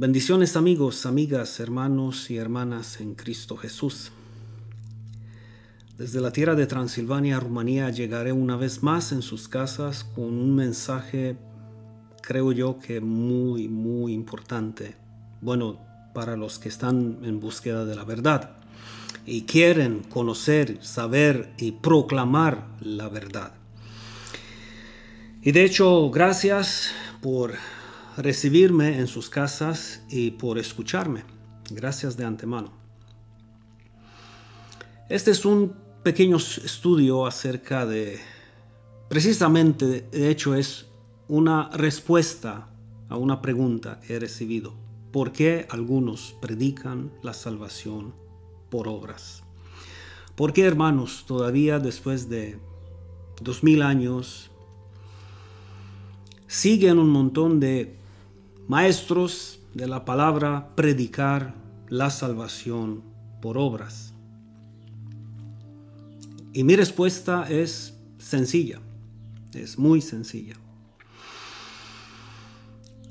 Bendiciones amigos, amigas, hermanos y hermanas en Cristo Jesús. Desde la tierra de Transilvania, Rumanía, llegaré una vez más en sus casas con un mensaje, creo yo que muy, muy importante. Bueno, para los que están en búsqueda de la verdad y quieren conocer, saber y proclamar la verdad. Y de hecho, gracias por recibirme en sus casas y por escucharme. Gracias de antemano. Este es un pequeño estudio acerca de, precisamente, de hecho es una respuesta a una pregunta que he recibido. ¿Por qué algunos predican la salvación por obras? ¿Por qué, hermanos, todavía después de dos mil años siguen un montón de maestros de la palabra predicar la salvación por obras? Y mi respuesta es sencilla, es muy sencilla.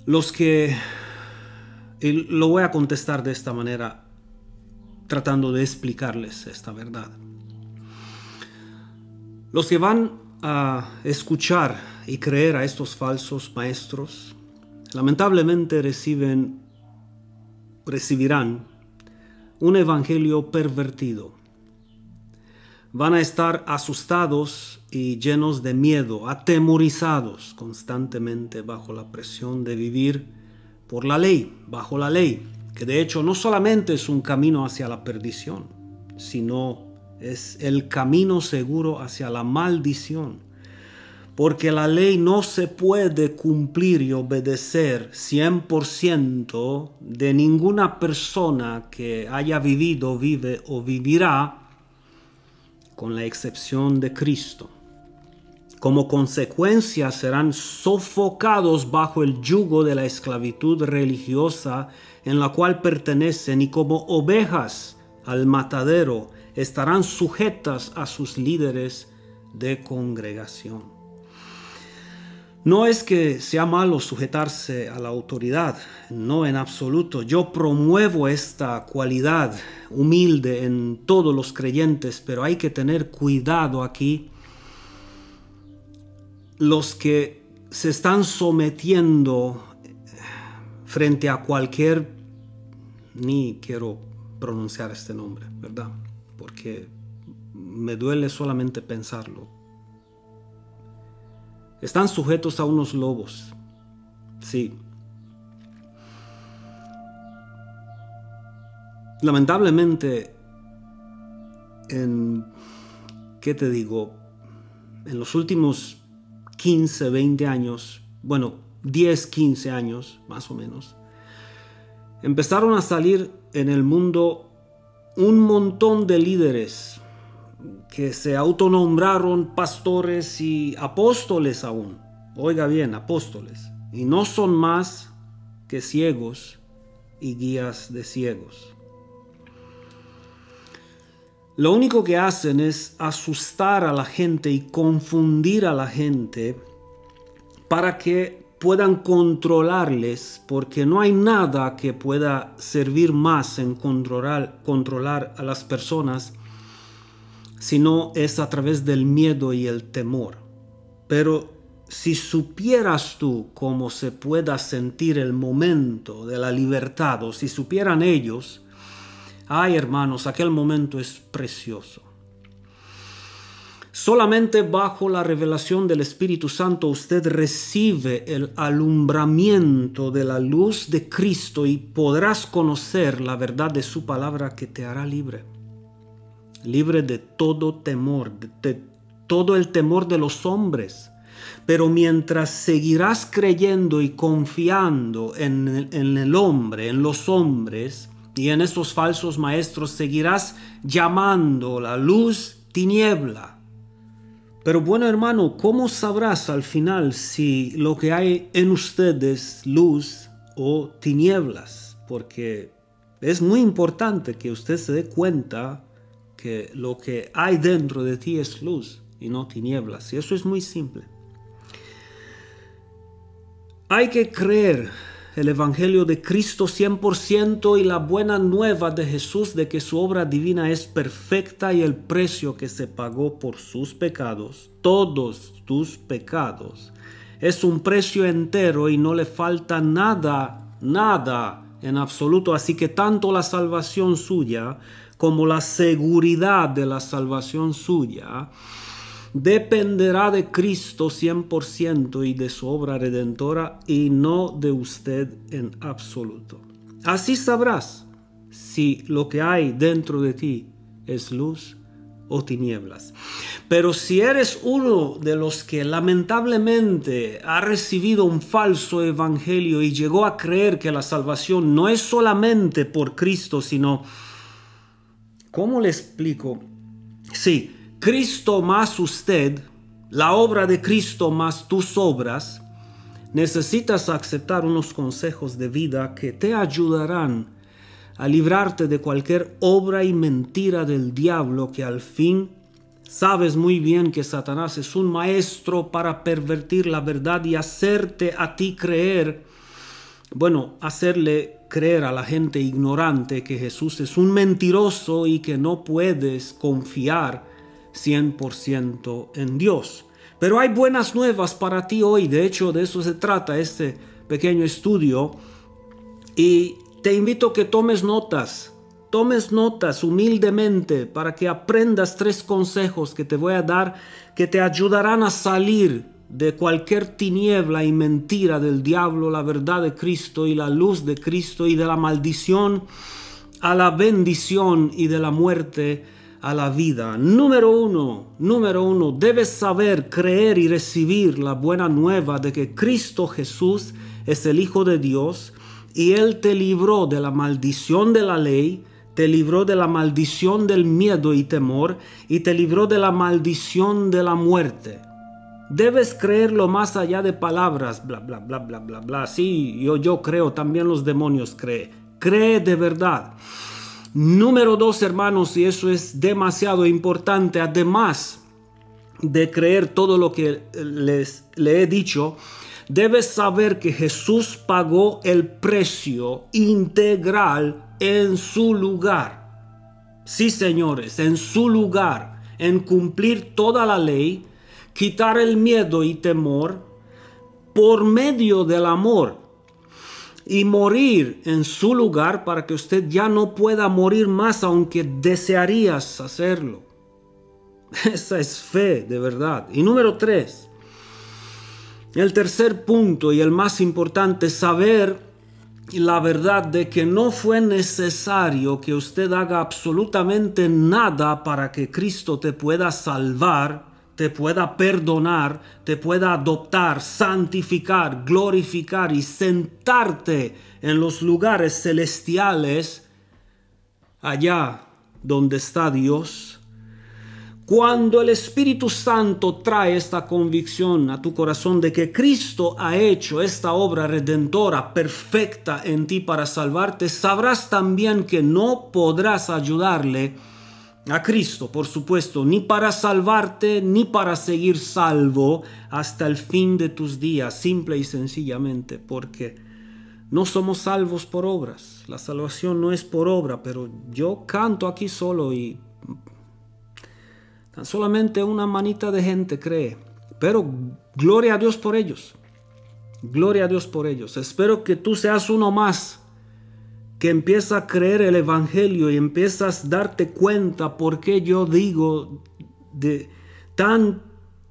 Los que, lo voy a contestar de esta manera, tratando de explicarles esta verdad. Los que van a escuchar y creer a estos falsos maestros lamentablemente reciben, recibirán un evangelio pervertido. Van a estar asustados y llenos de miedo, atemorizados constantemente bajo la presión de vivir por la ley, bajo la ley, que de hecho no solamente es un camino hacia la perdición, sino es el camino seguro hacia la maldición porque la ley no se puede cumplir y obedecer 100% de ninguna persona que haya vivido, vive o vivirá, con la excepción de Cristo. Como consecuencia serán sofocados bajo el yugo de la esclavitud religiosa en la cual pertenecen y como ovejas al matadero estarán sujetas a sus líderes de congregación. No es que sea malo sujetarse a la autoridad, no en absoluto. Yo promuevo esta cualidad humilde en todos los creyentes, pero hay que tener cuidado aquí. Los que se están sometiendo frente a cualquier, ni quiero pronunciar este nombre, ¿verdad? Porque me duele solamente pensarlo están sujetos a unos lobos. Sí. Lamentablemente, en, ¿qué te digo? En los últimos 15, 20 años, bueno, 10, 15 años más o menos, empezaron a salir en el mundo un montón de líderes que se autonombraron pastores y apóstoles aún. Oiga bien, apóstoles. Y no son más que ciegos y guías de ciegos. Lo único que hacen es asustar a la gente y confundir a la gente para que puedan controlarles, porque no hay nada que pueda servir más en controlar, controlar a las personas sino es a través del miedo y el temor. Pero si supieras tú cómo se pueda sentir el momento de la libertad, o si supieran ellos, ay hermanos, aquel momento es precioso. Solamente bajo la revelación del Espíritu Santo usted recibe el alumbramiento de la luz de Cristo y podrás conocer la verdad de su palabra que te hará libre libre de todo temor, de, todo el temor de los hombres. Pero mientras seguirás creyendo y confiando en el, en el hombre, en los hombres y en esos falsos maestros, seguirás llamando la luz tiniebla. Pero bueno hermano, ¿cómo sabrás al final si lo que hay en ustedes es luz o tinieblas? Porque es muy importante que usted se dé cuenta que lo que hay dentro de ti es luz y no tinieblas. Y eso es muy simple. Hay que creer, el Evangelio de Cristo 100% y la buena nueva de Jesús de que su obra divina es perfecta y el precio que se pagó por sus pecados, todos tus pecados, es un precio entero y no le falta nada, nada en absoluto. Así que tanto la salvación suya como la seguridad de la salvación suya dependerá de Cristo 100% y de su obra redentora y no de usted en absoluto. Así sabrás si lo que hay dentro de ti es luz o tinieblas. Pero si eres uno de los que lamentablemente ha recibido un falso evangelio y llegó a creer que la salvación no es solamente por Cristo, sino, ¿cómo le explico? Sí, Cristo más usted, la obra de Cristo más tus obras, necesitas aceptar unos consejos de vida que te ayudarán a librarte de cualquier obra y mentira del diablo que al fin sabes muy bien que Satanás es un maestro para pervertir la verdad y hacerte a ti creer, bueno, hacerle creer a la gente ignorante que Jesús es un mentiroso y que no puedes confiar 100% en Dios. Pero hay buenas nuevas para ti hoy, de hecho de eso se trata este pequeño estudio. Y te invito a que tomes notas, tomes notas humildemente para que aprendas tres consejos que te voy a dar que te ayudarán a salir de cualquier tiniebla y mentira del diablo, la verdad de Cristo y la luz de Cristo y de la maldición a la bendición y de la muerte a la vida. Número uno, número uno, debes saber, creer y recibir la buena nueva de que Cristo Jesús es el Hijo de Dios y Él te libró de la maldición de la ley, te libró de la maldición del miedo y temor y te libró de la maldición de la muerte. Debes creerlo más allá de palabras, bla, bla, bla, bla, bla, bla. Sí, yo, yo creo, también los demonios creen. Cree de verdad. Número dos, hermanos, y eso es demasiado importante, además de creer todo lo que les le he dicho, debes saber que Jesús pagó el precio integral en su lugar. Sí, señores, en su lugar, en cumplir toda la ley, quitar el miedo y temor por medio del amor y morir en su lugar para que usted ya no pueda morir más aunque desearías hacerlo. Esa es fe de verdad. Y número tres, el tercer punto y el más importante, saber la verdad de que no fue necesario que usted haga absolutamente nada para que Cristo te pueda salvar te pueda perdonar, te pueda adoptar, santificar, glorificar y sentarte en los lugares celestiales, allá donde está Dios. Cuando el Espíritu Santo trae esta convicción a tu corazón de que Cristo ha hecho esta obra redentora perfecta en ti para salvarte, sabrás también que no podrás ayudarle a Cristo, por supuesto, ni para salvarte, ni para seguir salvo hasta el fin de tus días, simple y sencillamente, porque no somos salvos por obras. La salvación no es por obra, pero yo canto aquí solo y tan solamente una manita de gente cree. Pero gloria a Dios por ellos. Gloria a Dios por ellos. Espero que tú seas uno más que empieza a creer el Evangelio y empiezas a darte cuenta por qué yo digo de tan,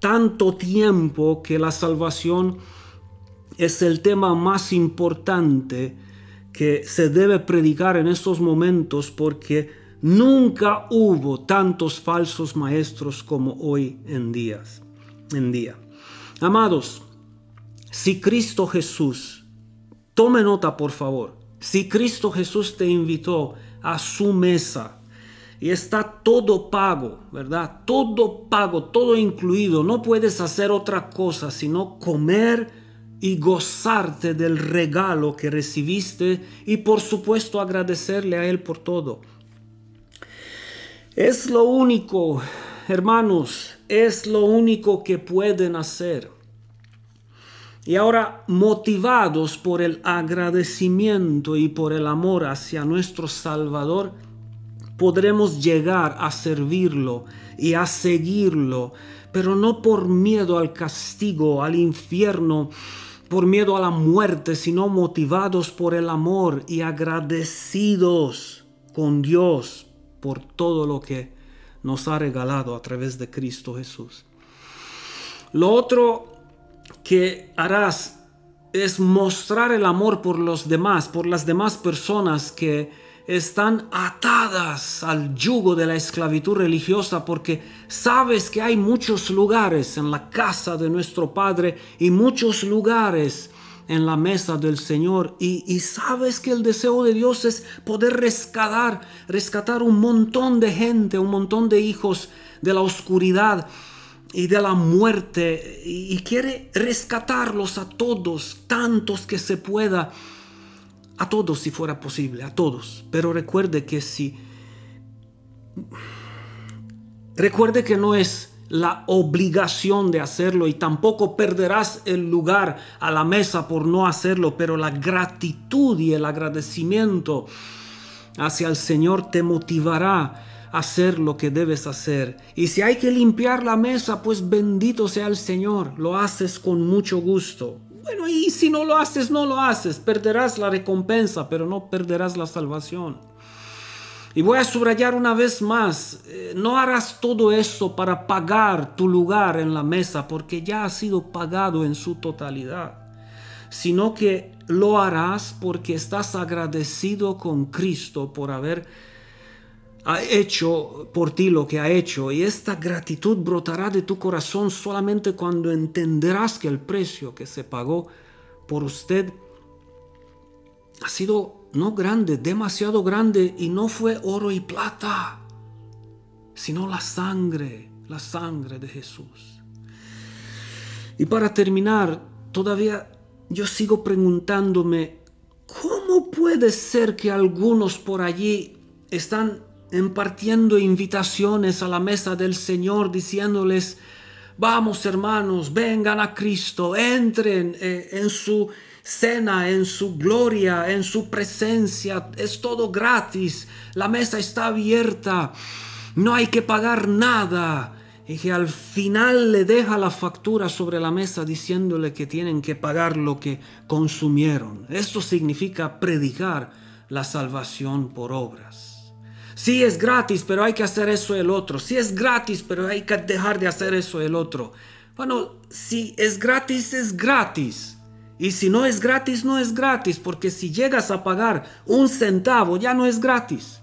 tanto tiempo que la salvación es el tema más importante que se debe predicar en estos momentos porque nunca hubo tantos falsos maestros como hoy en, días, en día. Amados, si Cristo Jesús, tome nota por favor, si Cristo Jesús te invitó a su mesa y está todo pago, ¿verdad? Todo pago, todo incluido, no puedes hacer otra cosa sino comer y gozarte del regalo que recibiste y por supuesto agradecerle a Él por todo. Es lo único, hermanos, es lo único que pueden hacer. Y ahora, motivados por el agradecimiento y por el amor hacia nuestro Salvador, podremos llegar a servirlo y a seguirlo, pero no por miedo al castigo, al infierno, por miedo a la muerte, sino motivados por el amor y agradecidos con Dios por todo lo que nos ha regalado a través de Cristo Jesús. Lo otro que harás es mostrar el amor por los demás, por las demás personas que están atadas al yugo de la esclavitud religiosa porque sabes que hay muchos lugares en la casa de nuestro Padre y muchos lugares en la mesa del Señor. Y, y, sabes que el deseo de Dios es poder rescatar, rescatar un montón de gente, un montón de hijos de la oscuridad y de la muerte y, quiere rescatarlos a todos, tantos que se pueda, a todos si fuera posible, a todos. Pero recuerde que si... Recuerde que no es la obligación de hacerlo y tampoco perderás el lugar a la mesa por no hacerlo, pero la gratitud y el agradecimiento hacia el Señor te motivará hacer lo que debes hacer. Y si hay que limpiar la mesa, pues bendito sea el Señor, lo haces con mucho gusto. Bueno, y si no lo haces, no lo haces, perderás la recompensa, pero no perderás la salvación. Y voy a subrayar una vez más, eh, no harás todo eso para pagar tu lugar en la mesa, porque ya ha sido pagado en su totalidad, sino que lo harás porque estás agradecido con Cristo por haber ha hecho por ti lo que ha hecho y esta gratitud brotará de tu corazón solamente cuando entenderás que el precio que se pagó por usted ha sido no grande, demasiado grande y no fue oro y plata, sino la sangre, la sangre de Jesús. Y para terminar, todavía yo sigo preguntándome, ¿cómo puede ser que algunos por allí están impartiendo invitaciones a la mesa del Señor, diciéndoles, vamos hermanos, vengan a Cristo, entren eh, en su cena, en su gloria, en su presencia, es todo gratis, la mesa está abierta, no hay que pagar nada. Y que al final le deja la factura sobre la mesa diciéndole que tienen que pagar lo que consumieron. Esto significa predicar la salvación por obras. Sí es gratis, pero hay que hacer eso el otro. Sí es gratis, pero hay que dejar de hacer eso el otro. Bueno, si es gratis, es gratis. Y si no es gratis, no es gratis, porque si llegas a pagar un centavo, ya no es gratis.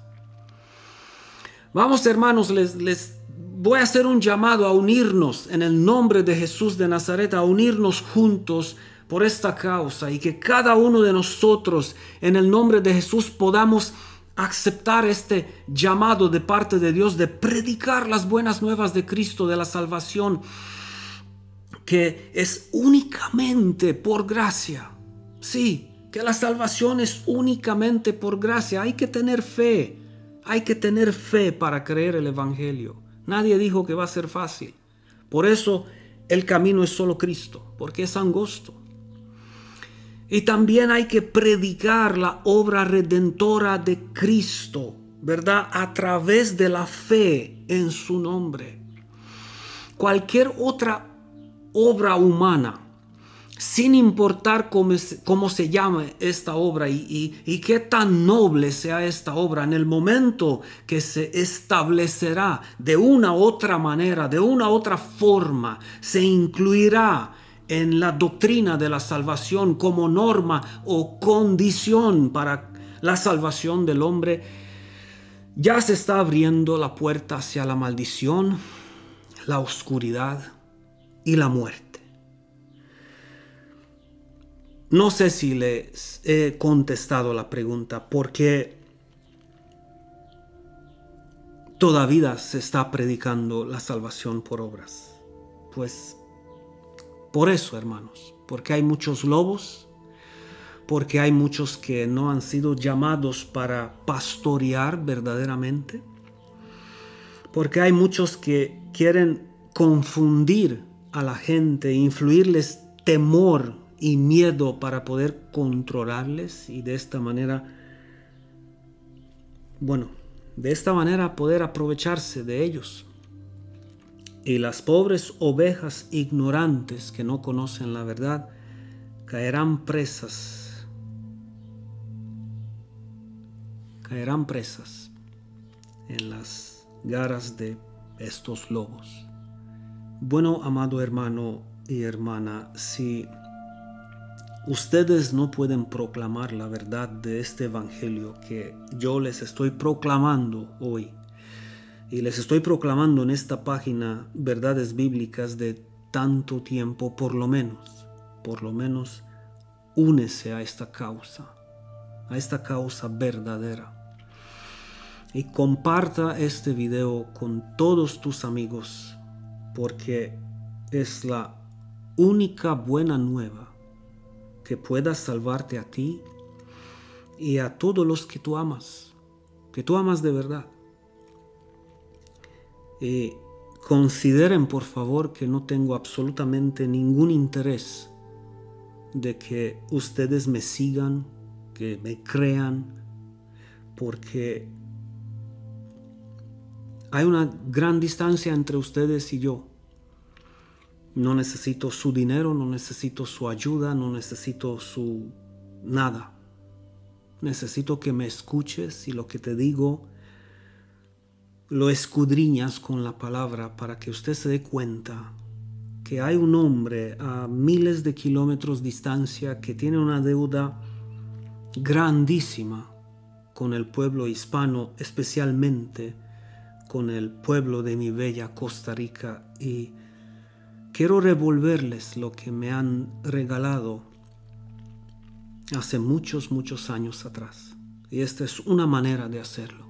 Vamos hermanos, les, les voy a hacer un llamado a unirnos en el nombre de Jesús de Nazaret, a unirnos juntos por esta causa y que cada uno de nosotros en el nombre de Jesús podamos aceptar este llamado de parte de Dios de predicar las buenas nuevas de Cristo, de la salvación, que es únicamente por gracia. Sí, que la salvación es únicamente por gracia. Hay que tener fe, hay que tener fe para creer el Evangelio. Nadie dijo que va a ser fácil. Por eso el camino es solo Cristo, porque es angosto. Y también hay que predicar la obra redentora de Cristo, ¿verdad? A través de la fe en su nombre. Cualquier otra obra humana, sin importar cómo, cómo se llama esta obra y, y qué tan noble sea esta obra, en el momento que se establecerá de una otra manera, de una otra forma, se incluirá en la doctrina de la salvación como norma o condición para la salvación del hombre, ya se está abriendo la puerta hacia la maldición, la oscuridad y la muerte. No sé si les he contestado la pregunta porque todavía se está predicando la salvación por obras. Pues por eso, hermanos, porque hay muchos lobos, porque hay muchos que no han sido llamados para pastorear verdaderamente, porque hay muchos que quieren confundir a la gente, influirles temor y miedo para poder controlarles y de esta manera, bueno, de esta manera poder aprovecharse de ellos. Y las pobres ovejas ignorantes que no conocen la verdad caerán presas, caerán presas en las garras de estos lobos. Bueno, amado hermano y hermana, si ustedes no pueden proclamar la verdad de este Evangelio que yo les estoy proclamando hoy, y les estoy proclamando en esta página verdades bíblicas de tanto tiempo, por lo menos, por lo menos, únese a esta causa, a esta causa verdadera. Y comparta este video con todos tus amigos, porque es la única buena nueva que pueda salvarte a ti y a todos los que tú amas, que tú amas de verdad. Eh, consideren por favor que no tengo absolutamente ningún interés de que ustedes me sigan, que me crean, porque hay una gran distancia entre ustedes y yo. No necesito su dinero, no necesito su ayuda, no necesito su nada. Necesito que me escuches y lo que te digo lo escudriñas con la palabra para que usted se dé cuenta que hay un hombre a miles de kilómetros distancia que tiene una deuda grandísima con el pueblo hispano, especialmente con el pueblo de mi bella Costa Rica y quiero revolverles lo que me han regalado hace muchos, muchos años atrás. Y esta es una manera de hacerlo,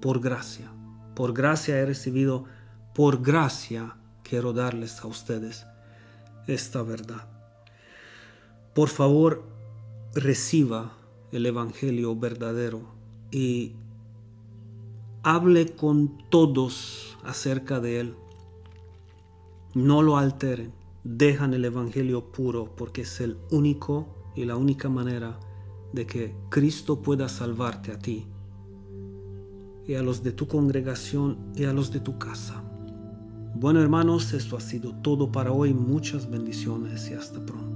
por gracia. Por gracia he recibido, por gracia quiero darles a ustedes esta verdad. Por favor, reciba el Evangelio verdadero y hable con todos acerca de él no lo alteren, dejan el Evangelio puro porque es el único y la única manera de que Cristo pueda salvarte a ti y a los de tu congregación y a los de tu casa. Bueno hermanos, esto ha sido todo para hoy. Muchas bendiciones y hasta pronto.